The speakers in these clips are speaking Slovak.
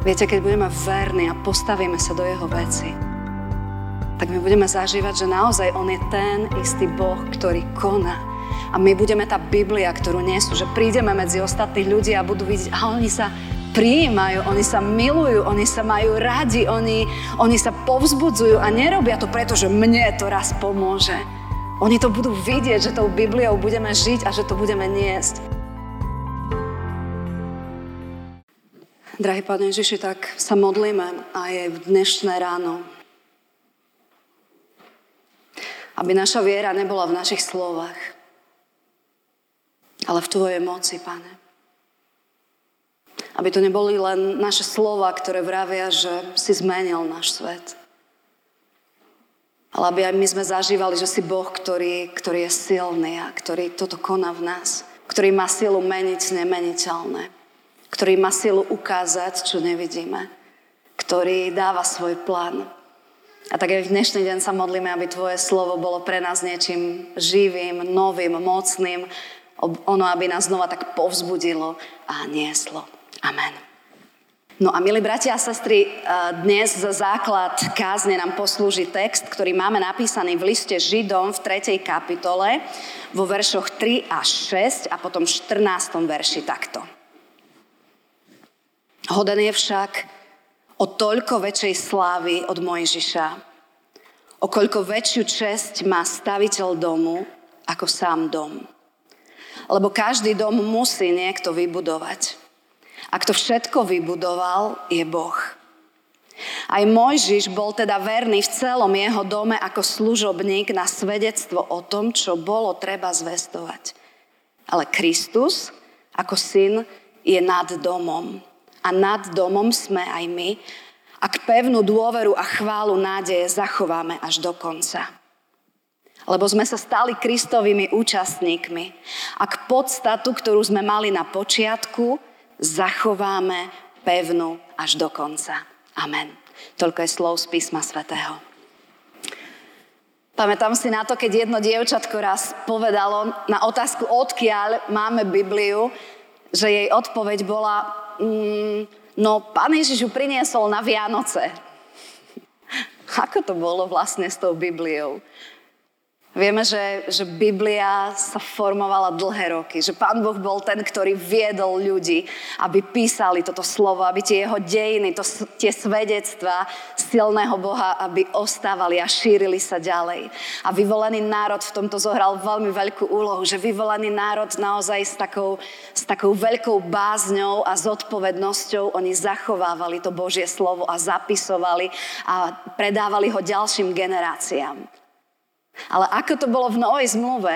Viete, keď budeme verní a postavíme sa do jeho veci, tak my budeme zažívať, že naozaj on je ten istý Boh, ktorý koná. A my budeme tá Biblia, ktorú nesú, že prídeme medzi ostatných ľudí a budú vidieť, a oni sa prijímajú, oni sa milujú, oni sa majú radi, oni, oni sa povzbudzujú a nerobia to preto, že mne to raz pomôže. Oni to budú vidieť, že tou Bibliou budeme žiť a že to budeme niesť. Drahý Pane Ježiši, tak sa modlíme aj v dnešné ráno. Aby naša viera nebola v našich slovách, ale v Tvojej moci, Pane. Aby to neboli len naše slova, ktoré vravia, že si zmenil náš svet. Ale aby aj my sme zažívali, že si Boh, ktorý, ktorý je silný a ktorý toto koná v nás. Ktorý má silu meniť nemeniteľné ktorý má silu ukázať, čo nevidíme, ktorý dáva svoj plán. A tak aj v dnešný deň sa modlíme, aby Tvoje slovo bolo pre nás niečím živým, novým, mocným, ono, aby nás znova tak povzbudilo a nieslo. Amen. No a milí bratia a sestry, dnes za základ kázne nám poslúži text, ktorý máme napísaný v liste Židom v 3. kapitole vo veršoch 3 až 6 a potom v 14. verši takto. Hoden je však o toľko väčšej slávy od Mojžiša, o koľko väčšiu česť má staviteľ domu ako sám dom. Lebo každý dom musí niekto vybudovať. A kto všetko vybudoval, je Boh. Aj Mojžiš bol teda verný v celom jeho dome ako služobník na svedectvo o tom, čo bolo treba zvestovať. Ale Kristus ako syn je nad domom a nad domom sme aj my, ak pevnú dôveru a chválu nádeje zachováme až do konca. Lebo sme sa stali Kristovými účastníkmi. Ak podstatu, ktorú sme mali na počiatku, zachováme pevnú až do konca. Amen. Toľko je slov z písma svätého. Pamätám si na to, keď jedno dievčatko raz povedalo na otázku, odkiaľ máme Bibliu, že jej odpoveď bola, mm, no pán Ježiš ju priniesol na Vianoce. Ako to bolo vlastne s tou Bibliou? Vieme, že, že Biblia sa formovala dlhé roky, že Pán Boh bol ten, ktorý viedol ľudí, aby písali toto slovo, aby tie jeho dejiny, to, tie svedectvá silného Boha, aby ostávali a šírili sa ďalej. A vyvolený národ v tomto zohral veľmi veľkú úlohu, že vyvolený národ naozaj s takou, s takou veľkou bázňou a zodpovednosťou oni zachovávali to Božie slovo a zapisovali a predávali ho ďalším generáciám. Ale ako to bolo v Novej zmluve?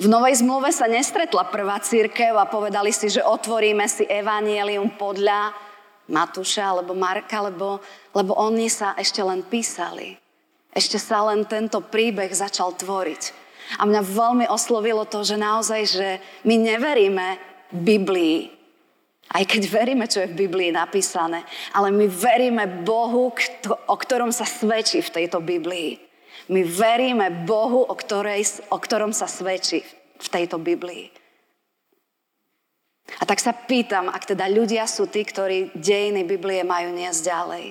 V Novej zmluve sa nestretla prvá církev a povedali si, že otvoríme si evanielium podľa Matúša alebo Marka, lebo, lebo oni sa ešte len písali. Ešte sa len tento príbeh začal tvoriť. A mňa veľmi oslovilo to, že naozaj, že my neveríme Biblii, aj keď veríme, čo je v Biblii napísané, ale my veríme Bohu, o ktorom sa svedčí v tejto Biblii. My veríme Bohu, o, ktorej, o ktorom sa svedčí v tejto Biblii. A tak sa pýtam, ak teda ľudia sú tí, ktorí dejiny Biblie majú niesť ďalej,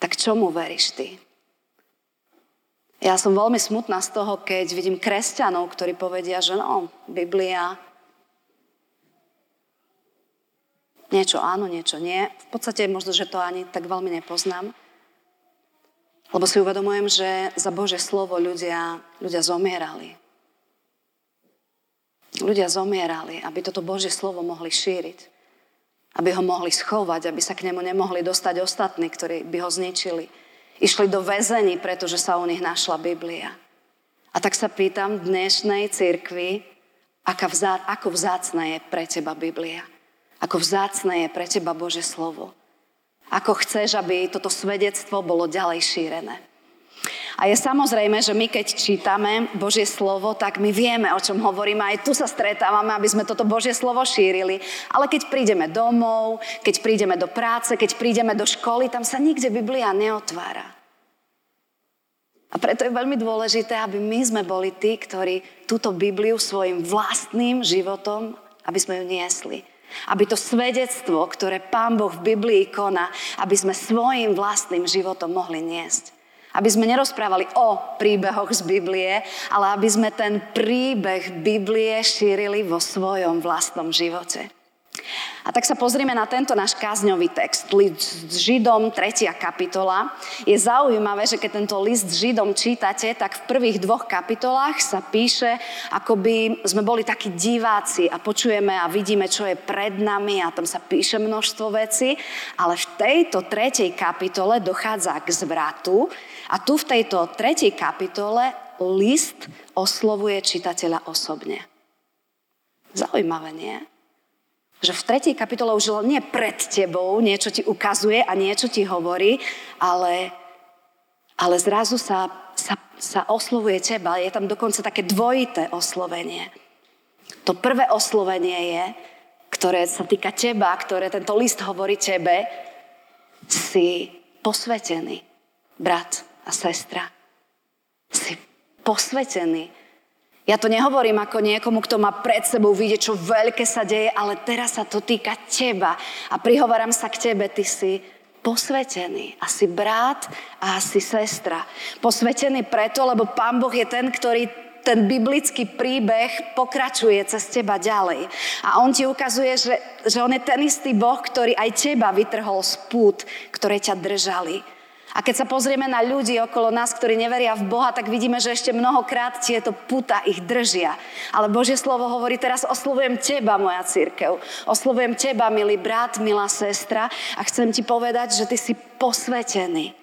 tak čomu veríš ty? Ja som veľmi smutná z toho, keď vidím kresťanov, ktorí povedia, že no, Biblia niečo áno, niečo nie. V podstate možno, že to ani tak veľmi nepoznám. Lebo si uvedomujem, že za Bože slovo ľudia, ľudia zomierali. Ľudia zomierali, aby toto Božie slovo mohli šíriť. Aby ho mohli schovať, aby sa k nemu nemohli dostať ostatní, ktorí by ho zničili. Išli do väzení, pretože sa u nich našla Biblia. A tak sa pýtam dnešnej cirkvi, aká vzá, ako vzácna je pre teba Biblia. Ako vzácne je pre teba Bože slovo ako chceš, aby toto svedectvo bolo ďalej šírené. A je samozrejme, že my keď čítame Božie slovo, tak my vieme, o čom hovoríme. Aj tu sa stretávame, aby sme toto Božie slovo šírili. Ale keď prídeme domov, keď prídeme do práce, keď prídeme do školy, tam sa nikde Biblia neotvára. A preto je veľmi dôležité, aby my sme boli tí, ktorí túto Bibliu svojim vlastným životom, aby sme ju niesli Aby to svedectvo, ktoré Pán Boh v Biblii koná, aby sme svojim vlastným životom mohli niesť. Aby sme nerozprávali o príbehoch z Biblie, ale aby sme ten príbeh Biblie šírili vo svojom vlastnom živote. A tak sa pozrieme na tento náš kázňový text, list s Židom, 3. kapitola. Je zaujímavé, že keď tento list s Židom čítate, tak v prvých dvoch kapitolách sa píše, ako by sme boli takí diváci a počujeme a vidíme, čo je pred nami a tam sa píše množstvo vecí, ale v tejto tretej kapitole dochádza k zvratu a tu v tejto tretej kapitole list oslovuje čitateľa osobne. Zaujímavé, nie? Že v tretej kapitole už nie pred tebou niečo ti ukazuje a niečo ti hovorí, ale, ale zrazu sa, sa, sa oslovuje teba. Je tam dokonca také dvojité oslovenie. To prvé oslovenie je, ktoré sa týka teba, ktoré tento list hovorí tebe, si posvetený, brat a sestra. Si posvetený ja to nehovorím ako niekomu, kto má pred sebou vidieť, čo veľké sa deje, ale teraz sa to týka teba. A prihovorám sa k tebe, ty si posvetený. Asi brat a asi sestra. Posvetený preto, lebo Pán Boh je ten, ktorý ten biblický príbeh pokračuje cez teba ďalej. A on ti ukazuje, že, že on je ten istý Boh, ktorý aj teba vytrhol z pút, ktoré ťa držali. A keď sa pozrieme na ľudí okolo nás, ktorí neveria v Boha, tak vidíme, že ešte mnohokrát tieto puta ich držia. Ale Božie slovo hovorí, teraz oslovujem teba, moja církev. Oslovujem teba, milý brat, milá sestra a chcem ti povedať, že ty si posvetený.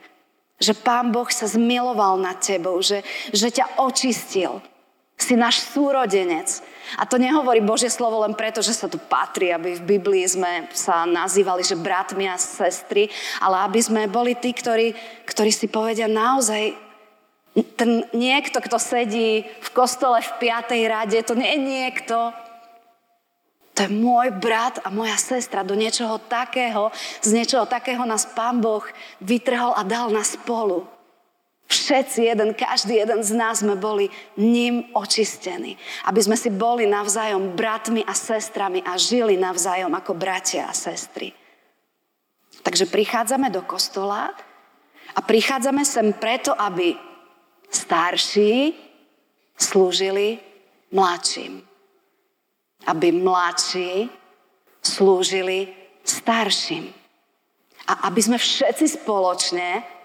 Že Pán Boh sa zmiloval nad tebou, že, že ťa očistil. Si náš súrodenec. A to nehovorí Božie slovo len preto, že sa tu patrí, aby v Biblii sme sa nazývali, že bratmi a sestry, ale aby sme boli tí, ktorí, ktorí si povedia naozaj, ten niekto, kto sedí v kostole v piatej rade, to nie je niekto, to je môj brat a moja sestra. Do niečoho takého, z niečoho takého nás Pán Boh vytrhol a dal nás spolu. Všetci, jeden, každý jeden z nás sme boli ním očistení. Aby sme si boli navzájom bratmi a sestrami a žili navzájom ako bratia a sestry. Takže prichádzame do kostola a prichádzame sem preto, aby starší slúžili mladším. Aby mladší slúžili starším. A aby sme všetci spoločne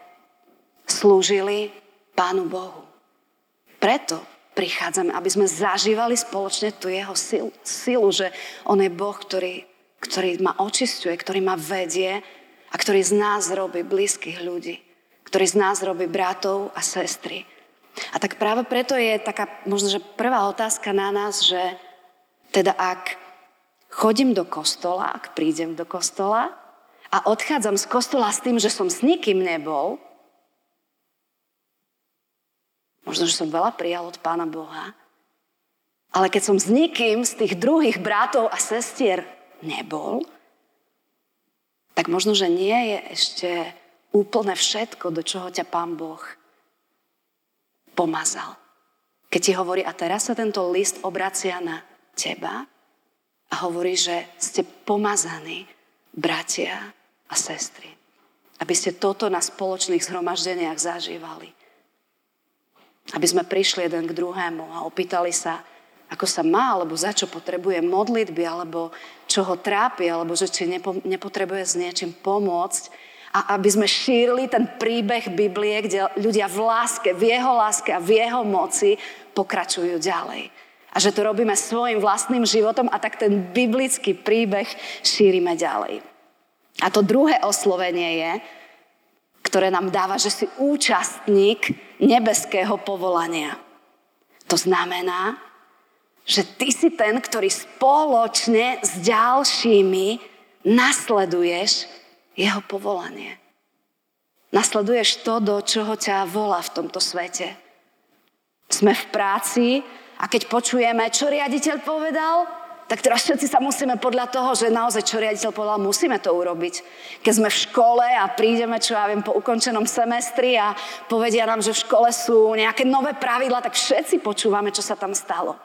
slúžili Pánu Bohu. Preto prichádzame, aby sme zažívali spoločne tú jeho silu, silu že on je Boh, ktorý, ktorý ma očistuje, ktorý ma vedie a ktorý z nás robí blízkych ľudí, ktorý z nás robí bratov a sestry. A tak práve preto je taká možno, že prvá otázka na nás, že teda ak chodím do kostola, ak prídem do kostola a odchádzam z kostola s tým, že som s nikým nebol, Že som veľa prijal od Pána Boha. Ale keď som s nikým z tých druhých bratov a sestier nebol, tak možno, že nie je ešte úplne všetko, do čoho ťa Pán Boh pomazal. Keď ti hovorí, a teraz sa tento list obracia na teba a hovorí, že ste pomazaní bratia a sestry. Aby ste toto na spoločných zhromaždeniach zažívali. Aby sme prišli jeden k druhému a opýtali sa, ako sa má, alebo za čo potrebuje modlitby, alebo čo ho trápi, alebo že či nepo, nepotrebuje s niečím pomôcť. A aby sme šírili ten príbeh Biblie, kde ľudia v láske, v jeho láske a v jeho moci pokračujú ďalej. A že to robíme svojim vlastným životom a tak ten biblický príbeh šírime ďalej. A to druhé oslovenie je, ktoré nám dáva, že si účastník nebeského povolania. To znamená, že ty si ten, ktorý spoločne s ďalšími nasleduješ jeho povolanie. Nasleduješ to, do čoho ťa volá v tomto svete. Sme v práci a keď počujeme, čo riaditeľ povedal, tak teraz všetci sa musíme podľa toho, že naozaj čo riaditeľ povedal, musíme to urobiť. Keď sme v škole a prídeme, čo ja viem, po ukončenom semestri a povedia nám, že v škole sú nejaké nové pravidla, tak všetci počúvame, čo sa tam stalo.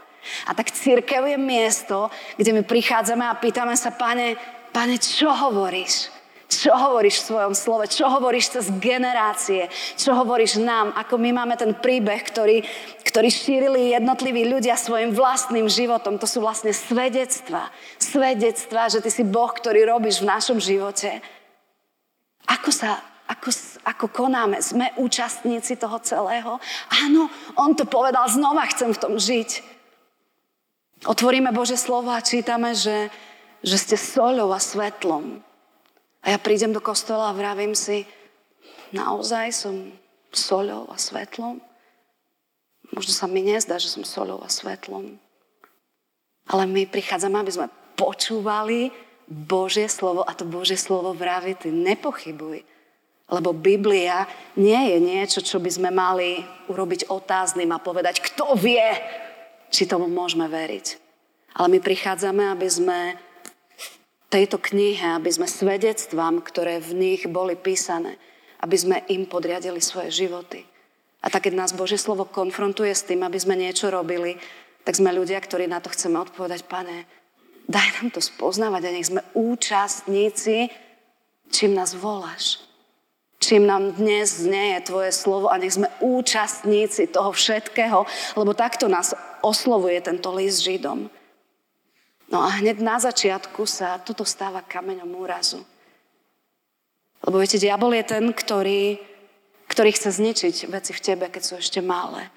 A tak církev je miesto, kde my prichádzame a pýtame sa, pane, pane, čo hovoríš? Čo hovoríš v svojom slove? Čo hovoríš cez generácie? Čo hovoríš nám? Ako my máme ten príbeh, ktorý, ktorý šírili jednotliví ľudia svojim vlastným životom. To sú vlastne svedectva. Svedectva, že ty si Boh, ktorý robíš v našom živote. Ako sa ako, ako konáme, sme účastníci toho celého. Áno, on to povedal, znova chcem v tom žiť. Otvoríme Bože slovo a čítame, že, že ste soľou a svetlom. A ja prídem do kostola a vravím si, naozaj som soľou a svetlom? Možno sa mi nezdá, že som soľou a svetlom. Ale my prichádzame, aby sme počúvali Božie slovo a to Božie slovo vraví, ty nepochybuj. Lebo Biblia nie je niečo, čo by sme mali urobiť otázným a povedať, kto vie, či tomu môžeme veriť. Ale my prichádzame, aby sme tejto knihe, aby sme svedectvám, ktoré v nich boli písané, aby sme im podriadili svoje životy. A tak, keď nás Božie slovo konfrontuje s tým, aby sme niečo robili, tak sme ľudia, ktorí na to chceme odpovedať, pane, daj nám to spoznávať a nech sme účastníci, čím nás voláš. Čím nám dnes znie je Tvoje slovo a nech sme účastníci toho všetkého, lebo takto nás oslovuje tento list Židom. No a hneď na začiatku sa toto stáva kameňom úrazu. Lebo viete, diabol je ten, ktorý, ktorý chce zničiť veci v tebe, keď sú ešte malé.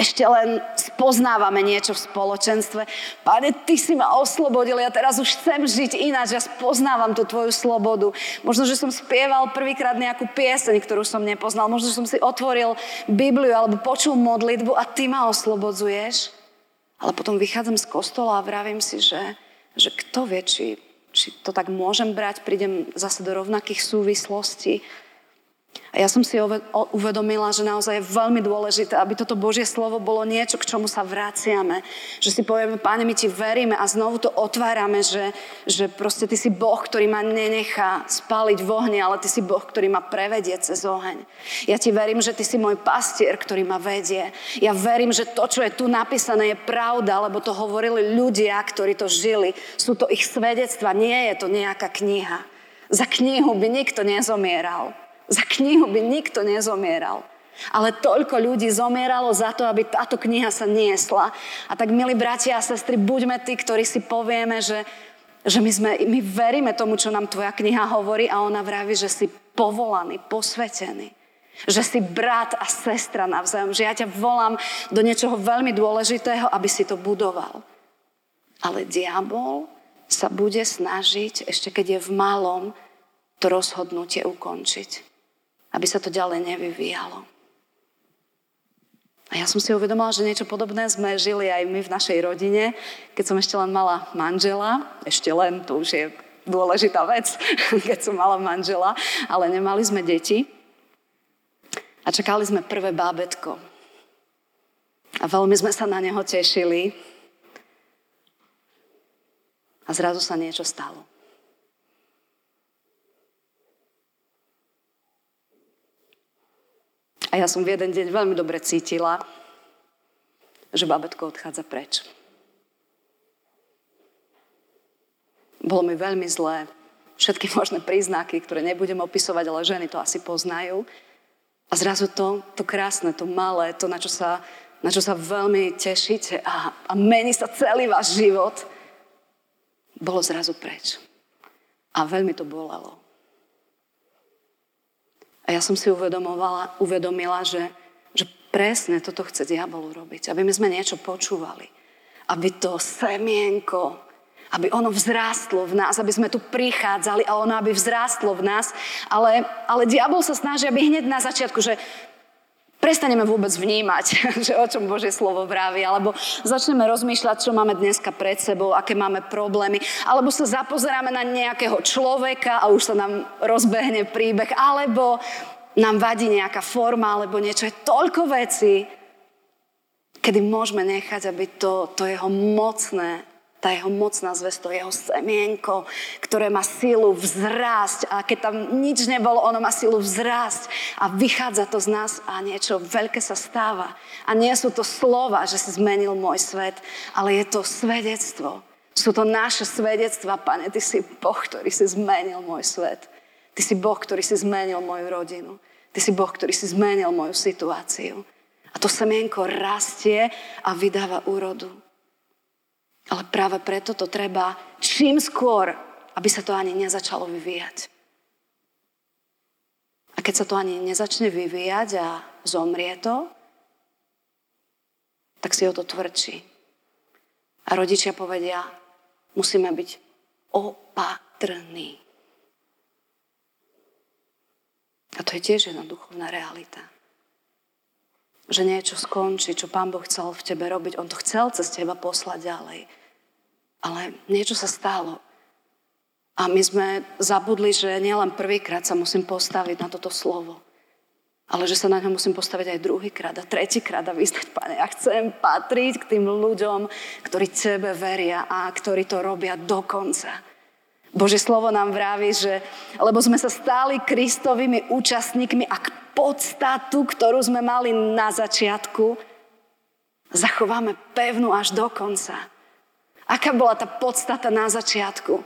Ešte len spoznávame niečo v spoločenstve. Pane, ty si ma oslobodil, ja teraz už chcem žiť ináč, ja spoznávam tú tvoju slobodu. Možno, že som spieval prvýkrát nejakú pieseň, ktorú som nepoznal. Možno, že som si otvoril Bibliu alebo počul modlitbu a ty ma oslobodzuješ. Ale potom vychádzam z kostola a vravím si, že, že kto vie, či, či to tak môžem brať, prídem zase do rovnakých súvislostí. A ja som si uvedomila, že naozaj je veľmi dôležité, aby toto Božie slovo bolo niečo, k čomu sa vraciame. Že si povieme, Páne, my ti veríme a znovu to otvárame, že, že proste ty si Boh, ktorý ma nenechá spáliť v ohni, ale ty si Boh, ktorý ma prevedie cez oheň. Ja ti verím, že ty si môj pastier, ktorý ma vedie. Ja verím, že to, čo je tu napísané, je pravda, lebo to hovorili ľudia, ktorí to žili. Sú to ich svedectva, nie je to nejaká kniha. Za knihu by nikto nezomieral. Za knihu by nikto nezomieral. Ale toľko ľudí zomieralo za to, aby táto kniha sa niesla. A tak, milí bratia a sestry, buďme tí, ktorí si povieme, že, že my, sme, my veríme tomu, čo nám tvoja kniha hovorí a ona vraví, že si povolaný, posvetený. Že si brat a sestra navzájom. Že ja ťa volám do niečoho veľmi dôležitého, aby si to budoval. Ale diabol sa bude snažiť, ešte keď je v malom, to rozhodnutie ukončiť aby sa to ďalej nevyvíjalo. A ja som si uvedomila, že niečo podobné sme žili aj my v našej rodine, keď som ešte len mala manžela, ešte len, to už je dôležitá vec, keď som mala manžela, ale nemali sme deti. A čakali sme prvé bábetko. A veľmi sme sa na neho tešili. A zrazu sa niečo stalo. A ja som v jeden deň veľmi dobre cítila, že babetko odchádza preč. Bolo mi veľmi zlé. Všetky možné príznaky, ktoré nebudem opisovať, ale ženy to asi poznajú. A zrazu to, to krásne, to malé, to, na čo sa, na čo sa veľmi tešíte a, a mení sa celý váš život, bolo zrazu preč. A veľmi to bolelo. A ja som si uvedomovala, uvedomila, že, že presne toto chce diabol urobiť. Aby my sme niečo počúvali. Aby to semienko, aby ono vzrástlo v nás, aby sme tu prichádzali a ono aby vzrástlo v nás. Ale, ale diabol sa snaží, aby hneď na začiatku, že prestaneme vôbec vnímať, že o čom Božie slovo vraví, alebo začneme rozmýšľať, čo máme dneska pred sebou, aké máme problémy, alebo sa zapozeráme na nejakého človeka a už sa nám rozbehne príbeh, alebo nám vadí nejaká forma, alebo niečo. Je toľko vecí, kedy môžeme nechať, aby to, to jeho mocné tá jeho mocná zväz, to jeho semienko, ktoré má silu vzrásť a keď tam nič nebolo, ono má silu vzrásť a vychádza to z nás a niečo veľké sa stáva. A nie sú to slova, že si zmenil môj svet, ale je to svedectvo. Sú to naše svedectva, pane, ty si Boh, ktorý si zmenil môj svet. Ty si Boh, ktorý si zmenil moju rodinu. Ty si Boh, ktorý si zmenil moju situáciu. A to semienko rastie a vydáva úrodu. Ale práve preto to treba čím skôr, aby sa to ani nezačalo vyvíjať. A keď sa to ani nezačne vyvíjať a zomrie to, tak si o to tvrdší. A rodičia povedia, musíme byť opatrní. A to je tiež jedna duchovná realita. Že niečo skončí, čo Pán Boh chcel v tebe robiť. On to chcel cez teba poslať ďalej. Ale niečo sa stalo. A my sme zabudli, že nielen prvýkrát sa musím postaviť na toto slovo, ale že sa na ňo musím postaviť aj druhýkrát a tretíkrát a vyznať, Pane, ja chcem patriť k tým ľuďom, ktorí Tebe veria a ktorí to robia dokonca. Bože slovo nám vraví, že lebo sme sa stali Kristovými účastníkmi a k podstatu, ktorú sme mali na začiatku, zachováme pevnú až do konca. Aká bola tá podstata na začiatku?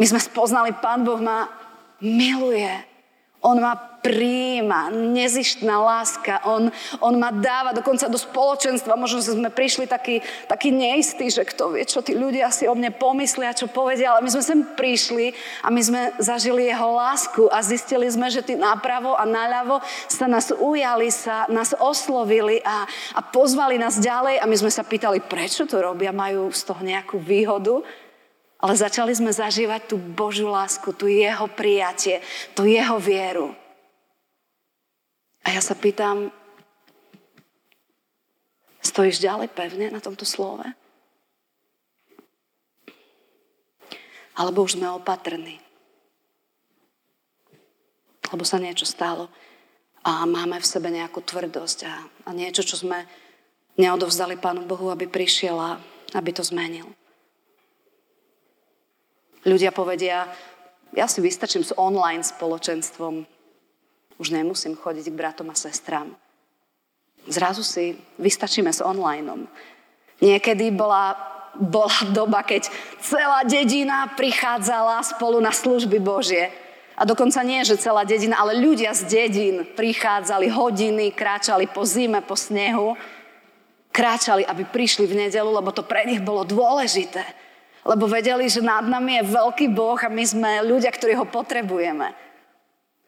My sme spoznali, Pán Boh ma miluje. On ma príjima, nezištná láska. On, on ma dáva dokonca do spoločenstva. Možno sme prišli taký, taký neistý, že kto vie, čo tí ľudia si o mne pomyslia, čo povedia. Ale my sme sem prišli a my sme zažili jeho lásku a zistili sme, že tí napravo a naľavo sa nás ujali, sa nás oslovili a, a pozvali nás ďalej a my sme sa pýtali, prečo to robia, majú z toho nejakú výhodu. Ale začali sme zažívať tú Božú lásku, tú jeho prijatie, tú jeho vieru. A ja sa pýtam, stojíš ďalej pevne na tomto slove? Alebo už sme opatrní? Lebo sa niečo stalo a máme v sebe nejakú tvrdosť a, a niečo, čo sme neodovzdali Pánu Bohu, aby prišiel a aby to zmenil. Ľudia povedia, ja si vystačím s online spoločenstvom, už nemusím chodiť k bratom a sestrám. Zrazu si vystačíme s online. Niekedy bola, bola doba, keď celá dedina prichádzala spolu na služby Božie. A dokonca nie, že celá dedina, ale ľudia z dedín prichádzali hodiny, kráčali po zime, po snehu, kráčali, aby prišli v nedelu, lebo to pre nich bolo dôležité. Lebo vedeli, že nad nami je veľký Boh a my sme ľudia, ktorí ho potrebujeme.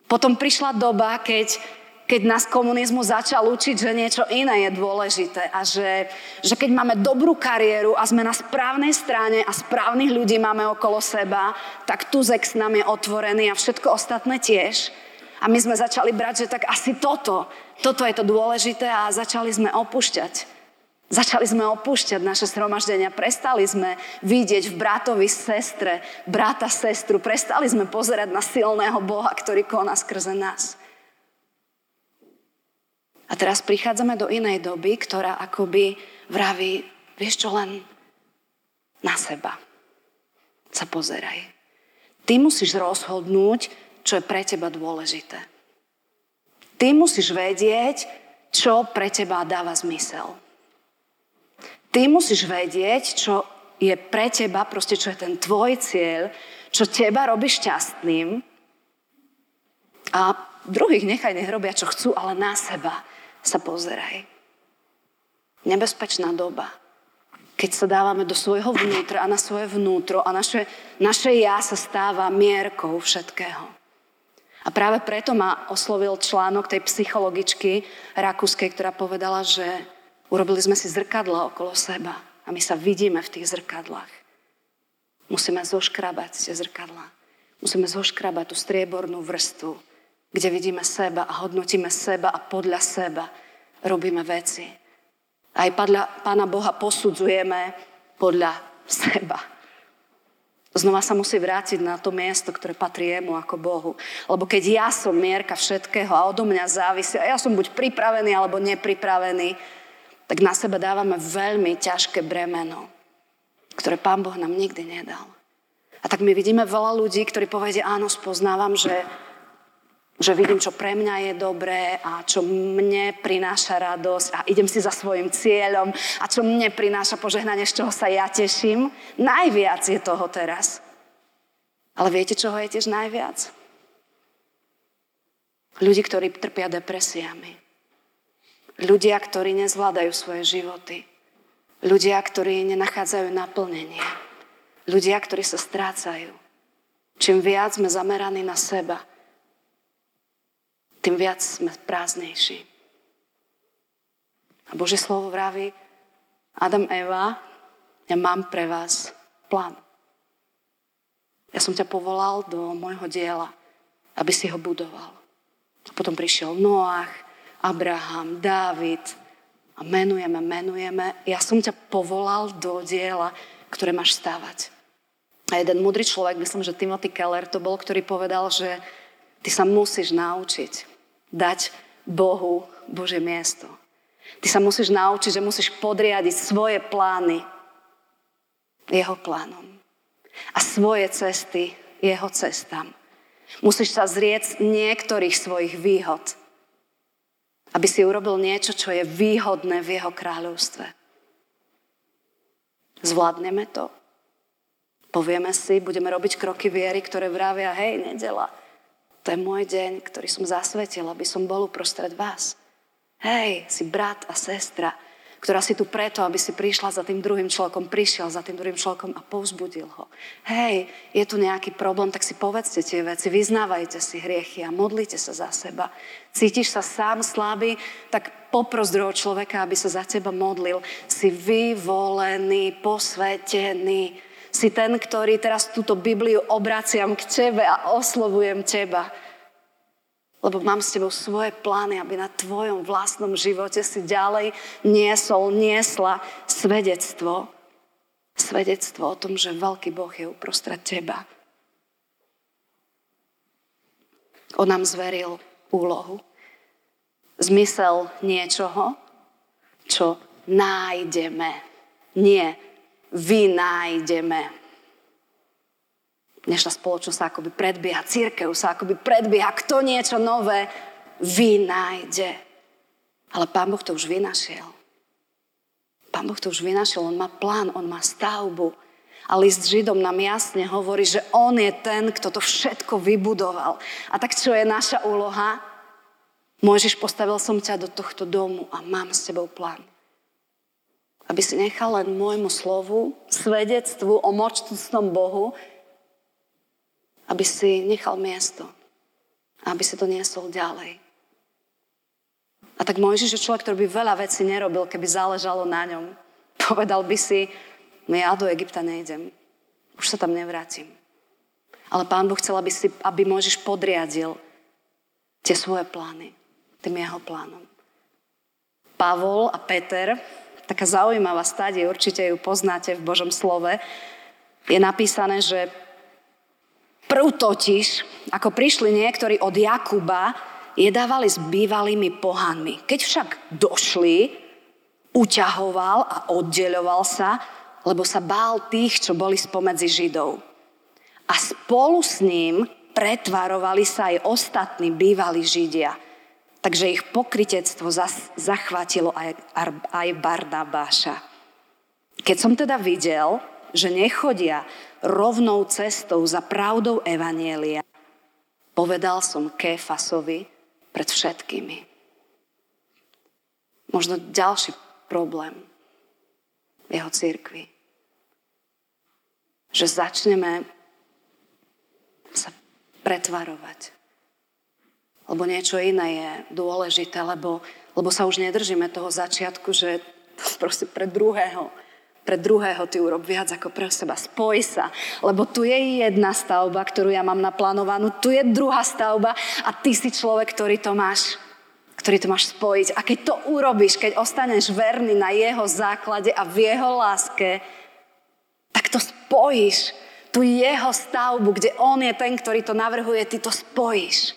Potom prišla doba, keď, keď nás komunizmu začal učiť, že niečo iné je dôležité a že, že keď máme dobrú kariéru a sme na správnej strane a správnych ľudí máme okolo seba, tak tuzek s nami je otvorený a všetko ostatné tiež. A my sme začali brať, že tak asi toto, toto je to dôležité a začali sme opúšťať Začali sme opúšťať naše sromaždenia, prestali sme vidieť v bratovi sestre, brata, sestru, prestali sme pozerať na silného Boha, ktorý koná skrze nás. A teraz prichádzame do inej doby, ktorá akoby vraví, vieš čo, len na seba sa pozeraj. Ty musíš rozhodnúť, čo je pre teba dôležité. Ty musíš vedieť, čo pre teba dáva zmysel. Ty musíš vedieť, čo je pre teba, proste čo je ten tvoj cieľ, čo teba robí šťastným a druhých nechaj, nech robia, čo chcú, ale na seba sa pozeraj. Nebezpečná doba, keď sa dávame do svojho vnútra a na svoje vnútro a naše, naše ja sa stáva mierkou všetkého. A práve preto ma oslovil článok tej psychologičky rakúskej, ktorá povedala, že Urobili sme si zrkadla okolo seba a my sa vidíme v tých zrkadlách. Musíme zoškrabať tie zrkadla. Musíme zoškrabať tú striebornú vrstvu, kde vidíme seba a hodnotíme seba a podľa seba robíme veci. Aj podľa Pána Boha posudzujeme podľa seba. Znova sa musí vrátiť na to miesto, ktoré patrí jemu ako Bohu. Lebo keď ja som mierka všetkého a odo mňa závisí, a ja som buď pripravený alebo nepripravený, tak na seba dávame veľmi ťažké bremeno. ktoré Pán Boh nám nikdy nedal. A tak my vidíme veľa ľudí, ktorí povedia, áno, spoznávam, že, že vidím, čo pre mňa je dobré a čo mne prináša radosť a idem si za svojim cieľom a čo mne prináša požehnanie, z čoho sa ja teším. Najviac je toho teraz. Ale viete, čoho je tiež najviac? Ľudí, ktorí trpia depresiami. Ľudia, ktorí nezvládajú svoje životy. Ľudia, ktorí nenachádzajú naplnenie. Ľudia, ktorí sa strácajú. Čím viac sme zameraní na seba, tým viac sme prázdnejší. A Bože slovo vraví, Adam, Eva, ja mám pre vás plán. Ja som ťa povolal do môjho diela, aby si ho budoval. A potom prišiel Noach, Abraham, Dávid a menujeme, menujeme. Ja som ťa povolal do diela, ktoré máš stávať. A jeden mudrý človek, myslím, že Timothy Keller to bol, ktorý povedal, že ty sa musíš naučiť dať Bohu Bože miesto. Ty sa musíš naučiť, že musíš podriadiť svoje plány jeho plánom a svoje cesty jeho cestám. Musíš sa zrieť niektorých svojich výhod, aby si urobil niečo, čo je výhodné v jeho kráľovstve. Zvládneme to? Povieme si, budeme robiť kroky viery, ktoré vravia, hej, nedela, to je môj deň, ktorý som zasvetil, aby som bol uprostred vás. Hej, si brat a sestra, ktorá si tu preto, aby si prišla za tým druhým človekom, prišiel za tým druhým človekom a povzbudil ho. Hej, je tu nejaký problém, tak si povedzte tie veci, vyznávajte si hriechy a modlite sa za seba. Cítiš sa sám slabý, tak popros druhého človeka, aby sa za teba modlil. Si vyvolený, posvetený. Si ten, ktorý teraz túto Bibliu obraciam k tebe a oslovujem teba lebo mám s tebou svoje plány, aby na tvojom vlastnom živote si ďalej niesol, niesla svedectvo. Svedectvo o tom, že veľký Boh je uprostred teba. On nám zveril úlohu. Zmysel niečoho, čo nájdeme. Nie vynájdeme. Dnešná spoločnosť sa akoby predbieha, církev sa akoby predbieha, kto niečo nové vynájde. Ale Pán Boh to už vynašiel. Pán Boh to už vynašiel, On má plán, On má stavbu. A list Židom nám jasne hovorí, že On je ten, kto to všetko vybudoval. A tak čo je naša úloha? Môžeš, postavil som ťa do tohto domu a mám s tebou plán. Aby si nechal len môjmu slovu, svedectvu o močnostnom Bohu, aby si nechal miesto. Aby si to niesol ďalej. A tak Mojžiš je človek, ktorý by veľa vecí nerobil, keby záležalo na ňom. Povedal by si, no ja do Egypta nejdem. Už sa tam nevrátim. Ale pán Boh chcel, aby, si, aby Mojžiš podriadil tie svoje plány, tým jeho plánom. Pavol a Peter, taká zaujímavá stadie, určite ju poznáte v Božom slove, je napísané, že Prv totiž, ako prišli niektorí od Jakuba, jedávali s bývalými pohanmi. Keď však došli, uťahoval a oddeľoval sa, lebo sa bál tých, čo boli spomedzi Židov. A spolu s ním pretvarovali sa aj ostatní bývalí Židia. Takže ich pokritectvo zachvátilo aj, aj Barnabáša. Keď som teda videl, že nechodia rovnou cestou za pravdou Evanielia, povedal som Kéfasovi pred všetkými. Možno ďalší problém jeho církvy. Že začneme sa pretvarovať. Lebo niečo iné je dôležité, lebo, lebo sa už nedržíme toho začiatku, že proste pre druhého pre druhého ty urob viac ako pre seba. Spoj sa. Lebo tu je jedna stavba, ktorú ja mám naplánovanú, tu je druhá stavba a ty si človek, ktorý to máš ktorý to máš spojiť. A keď to urobíš, keď ostaneš verný na jeho základe a v jeho láske, tak to spojíš. Tu jeho stavbu, kde on je ten, ktorý to navrhuje, ty to spojíš.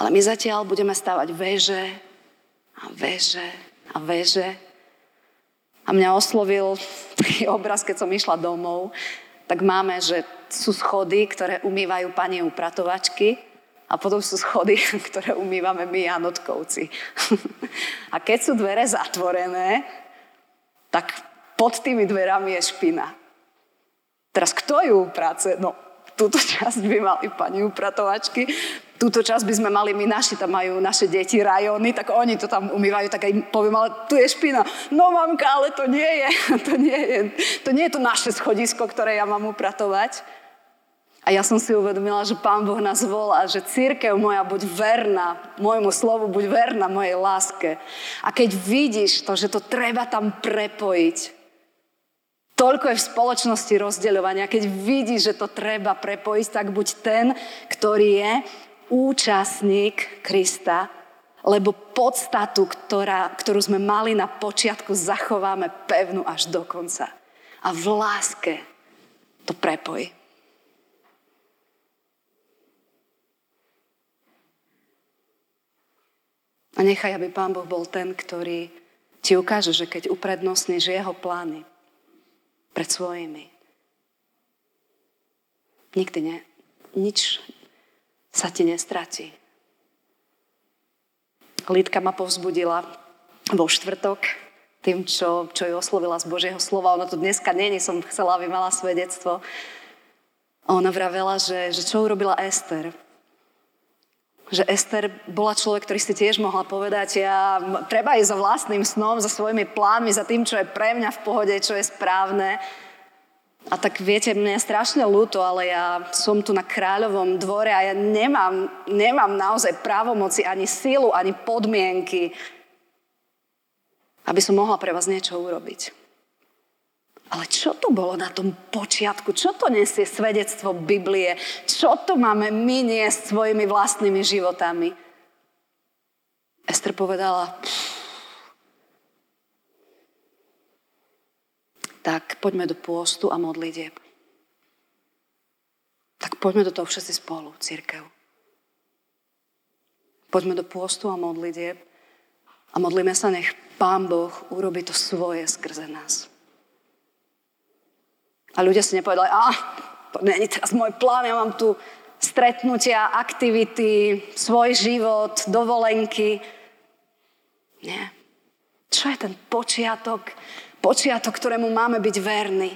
Ale my zatiaľ budeme stavať veže a veže a veže a mňa oslovil taký obraz, keď som išla domov, tak máme, že sú schody, ktoré umývajú pani upratovačky a potom sú schody, ktoré umývame my Janotkovci. a keď sú dvere zatvorené, tak pod tými dverami je špina. Teraz kto ju uprace? No, túto časť by mali pani upratovačky, túto časť by sme mali my naši, tam majú naše deti rajony, tak oni to tam umývajú, tak aj poviem, ale tu je špina. No mamka, ale to nie je, to nie je, to nie je to naše schodisko, ktoré ja mám upratovať. A ja som si uvedomila, že Pán Boh nás volá, že církev moja buď verná, môjmu slovu buď verná mojej láske. A keď vidíš to, že to treba tam prepojiť, toľko je v spoločnosti rozdeľovania, keď vidíš, že to treba prepojiť, tak buď ten, ktorý je účastník Krista, lebo podstatu, ktorá, ktorú sme mali na počiatku, zachováme pevnú až do konca. A v láske to prepojí. A nechaj, aby Pán Boh bol ten, ktorý ti ukáže, že keď uprednostníš jeho plány pred svojimi, nikdy ne, nič sa ti nestratí. Lidka ma povzbudila vo štvrtok tým, čo, čo ju oslovila z Božieho slova. Ona tu dneska není, som chcela, aby mala svoje detstvo. Ona vravela, že, že čo urobila Ester. Že Ester bola človek, ktorý si tiež mohla povedať, ja treba ísť za vlastným snom, za svojimi plánmi, za tým, čo je pre mňa v pohode, čo je správne. A tak viete, mne je strašne ľúto, ale ja som tu na kráľovom dvore a ja nemám, nemám naozaj právomoci, ani sílu, ani podmienky, aby som mohla pre vás niečo urobiť. Ale čo to bolo na tom počiatku? Čo to nesie svedectvo Biblie? Čo to máme my niesť svojimi vlastnými životami? Ester povedala, pff, tak poďme do pôstu a modlitieb. Tak poďme do toho všetci spolu, církev. Poďme do pôstu a modlitieb a modlíme sa, nech Pán Boh urobi to svoje skrze nás. A ľudia si nepovedali, a to je teraz môj plán, ja mám tu stretnutia, aktivity, svoj život, dovolenky. Nie. Čo je ten počiatok počiatok, ktorému máme byť verní.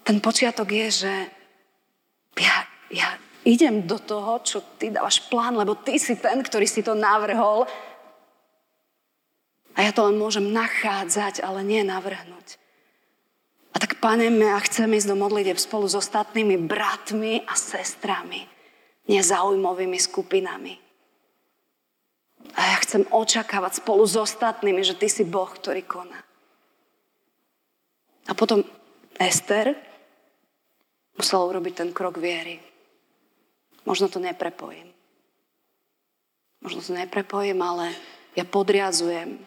Ten počiatok je, že ja, ja idem do toho, čo ty dávaš plán, lebo ty si ten, ktorý si to navrhol a ja to len môžem nachádzať, ale nie navrhnúť. A tak, pane, ja chcem ísť do modlitev spolu s ostatnými bratmi a sestrami, nezaujímavými skupinami. A ja chcem očakávať spolu s ostatnými, že ty si Boh, ktorý koná. A potom Ester musela urobiť ten krok viery. Možno to neprepojím. Možno to neprepojím, ale ja podriazujem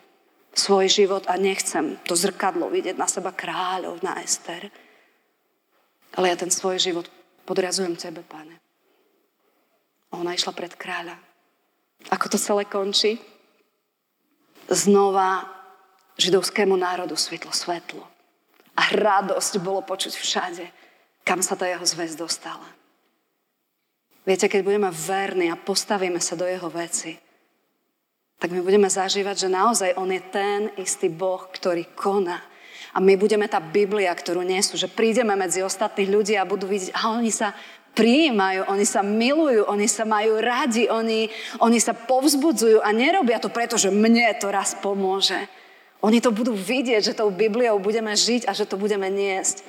svoj život a nechcem to zrkadlo vidieť na seba kráľov, na Ester. Ale ja ten svoj život podriazujem Tebe, Pane. A ona išla pred kráľa. Ako to celé končí? Znova židovskému národu svitlo svetlo a radosť bolo počuť všade, kam sa tá jeho zväz dostala. Viete, keď budeme verní a postavíme sa do jeho veci, tak my budeme zažívať, že naozaj on je ten istý Boh, ktorý koná. A my budeme tá Biblia, ktorú nesú, že prídeme medzi ostatných ľudí a budú vidieť, a oni sa prijímajú, oni sa milujú, oni sa majú radi, oni, oni sa povzbudzujú a nerobia to preto, že mne to raz pomôže oni to budú vidieť, že tou Bibliou budeme žiť a že to budeme niesť.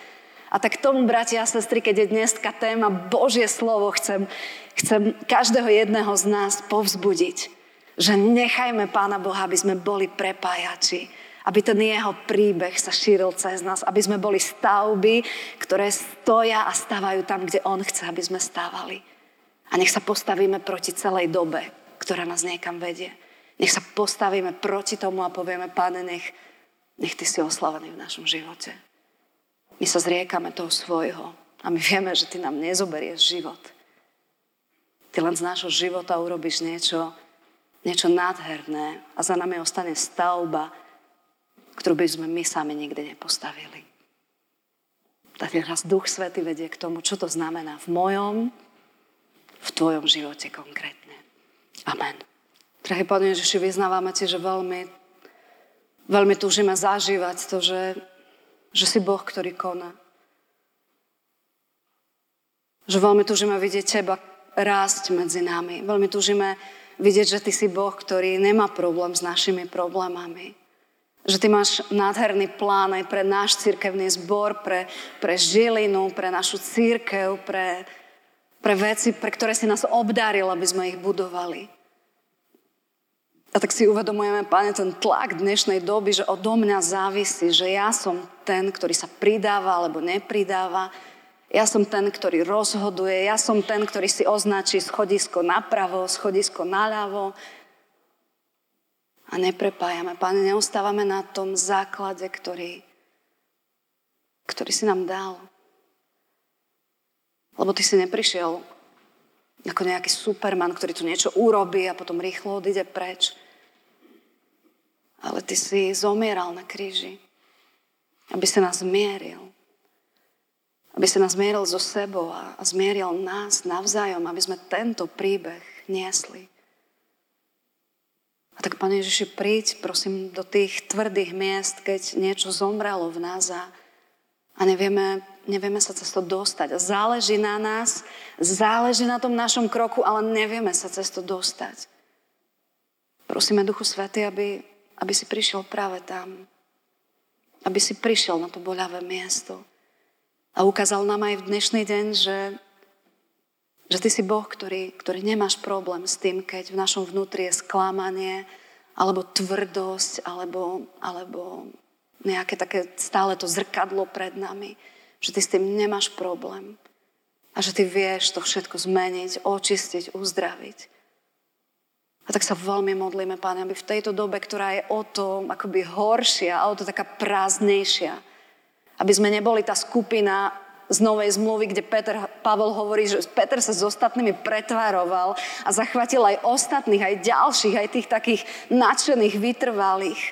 A tak tomu, bratia a sestry, keď je dneska téma Božie slovo, chcem, chcem každého jedného z nás povzbudiť, že nechajme Pána Boha, aby sme boli prepájači, aby ten jeho príbeh sa šíril cez nás, aby sme boli stavby, ktoré stoja a stávajú tam, kde On chce, aby sme stávali. A nech sa postavíme proti celej dobe, ktorá nás niekam vedie. Nech sa postavíme proti tomu a povieme, páne, nech, nech ty si oslavený v našom živote. My sa zriekame toho svojho a my vieme, že ty nám nezoberieš život. Ty len z nášho života urobíš niečo, niečo nádherné a za nami ostane stavba, ktorú by sme my sami nikdy nepostavili. Tak raz Duch Svety vedie k tomu, čo to znamená v mojom, v tvojom živote konkrétne. Amen. Drahý Pane Ježiši, vyznávame Ti, že veľmi, veľmi túžime zažívať to, že, že si Boh, ktorý koná. Že veľmi túžime vidieť Teba rásť medzi nami. Veľmi túžime vidieť, že Ty si Boh, ktorý nemá problém s našimi problémami. Že Ty máš nádherný plán aj pre náš cirkevný zbor, pre, pre Žilinu, pre našu církev, pre, pre veci, pre ktoré si nás obdaril, aby sme ich budovali. A tak si uvedomujeme, Pane, ten tlak dnešnej doby, že odo mňa závisí, že ja som ten, ktorý sa pridáva alebo nepridáva, ja som ten, ktorý rozhoduje, ja som ten, ktorý si označí schodisko napravo, schodisko naľavo. A neprepájame. Pane, neustávame na tom základe, ktorý, ktorý si nám dal. Lebo ty si neprišiel ako nejaký superman, ktorý tu niečo urobí a potom rýchlo odíde preč. Ale ty si zomieral na kríži, aby sa nás zmieril. Aby sa nás zmieril so sebou a, zmieril nás navzájom, aby sme tento príbeh niesli. A tak, Pane Ježiši, príď, prosím, do tých tvrdých miest, keď niečo zomrelo v nás a, a nevieme, nevieme sa cez to dostať. Záleží na nás, záleží na tom našom kroku, ale nevieme sa cez to dostať. Prosíme Duchu Svety, aby, aby si prišiel práve tam. Aby si prišiel na to boľavé miesto. A ukázal nám aj v dnešný deň, že, že ty si Boh, ktorý, ktorý nemáš problém s tým, keď v našom vnútri je sklamanie, alebo tvrdosť, alebo, alebo nejaké také stále to zrkadlo pred nami. Že ty s tým nemáš problém. A že ty vieš to všetko zmeniť, očistiť, uzdraviť. A tak sa veľmi modlíme, Pane, aby v tejto dobe, ktorá je o to akoby horšia, a o to taká prázdnejšia, aby sme neboli tá skupina z Novej zmluvy, kde Peter, Pavel hovorí, že Peter sa s ostatnými pretvároval a zachvatil aj ostatných, aj ďalších, aj tých takých nadšených, vytrvalých.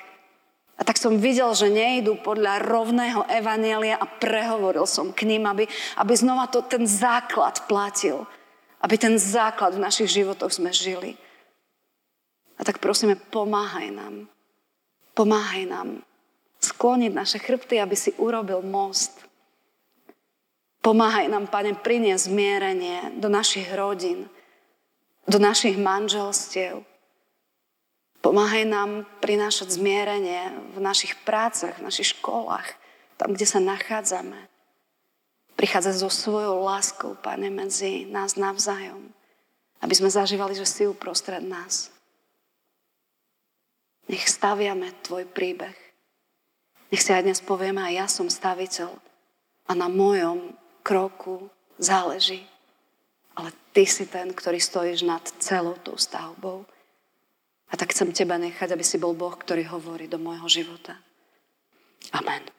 A tak som videl, že nejdu podľa rovného evanielia a prehovoril som k ním, aby, aby znova to, ten základ platil. Aby ten základ v našich životoch sme žili. A tak prosíme, pomáhaj nám. Pomáhaj nám skloniť naše chrbty, aby si urobil most. Pomáhaj nám, Pane, priniesť zmierenie do našich rodín, do našich manželstiev. Pomáhaj nám prinášať zmierenie v našich prácach, v našich školách, tam, kde sa nachádzame. Prichádza so svojou láskou, Pane, medzi nás navzájom, aby sme zažívali, že si uprostred nás. Nech staviame Tvoj príbeh nech si aj dnes povieme, aj ja som staviteľ a na mojom kroku záleží. Ale ty si ten, ktorý stojíš nad celou tou stavbou. A tak chcem teba nechať, aby si bol Boh, ktorý hovorí do môjho života. Amen.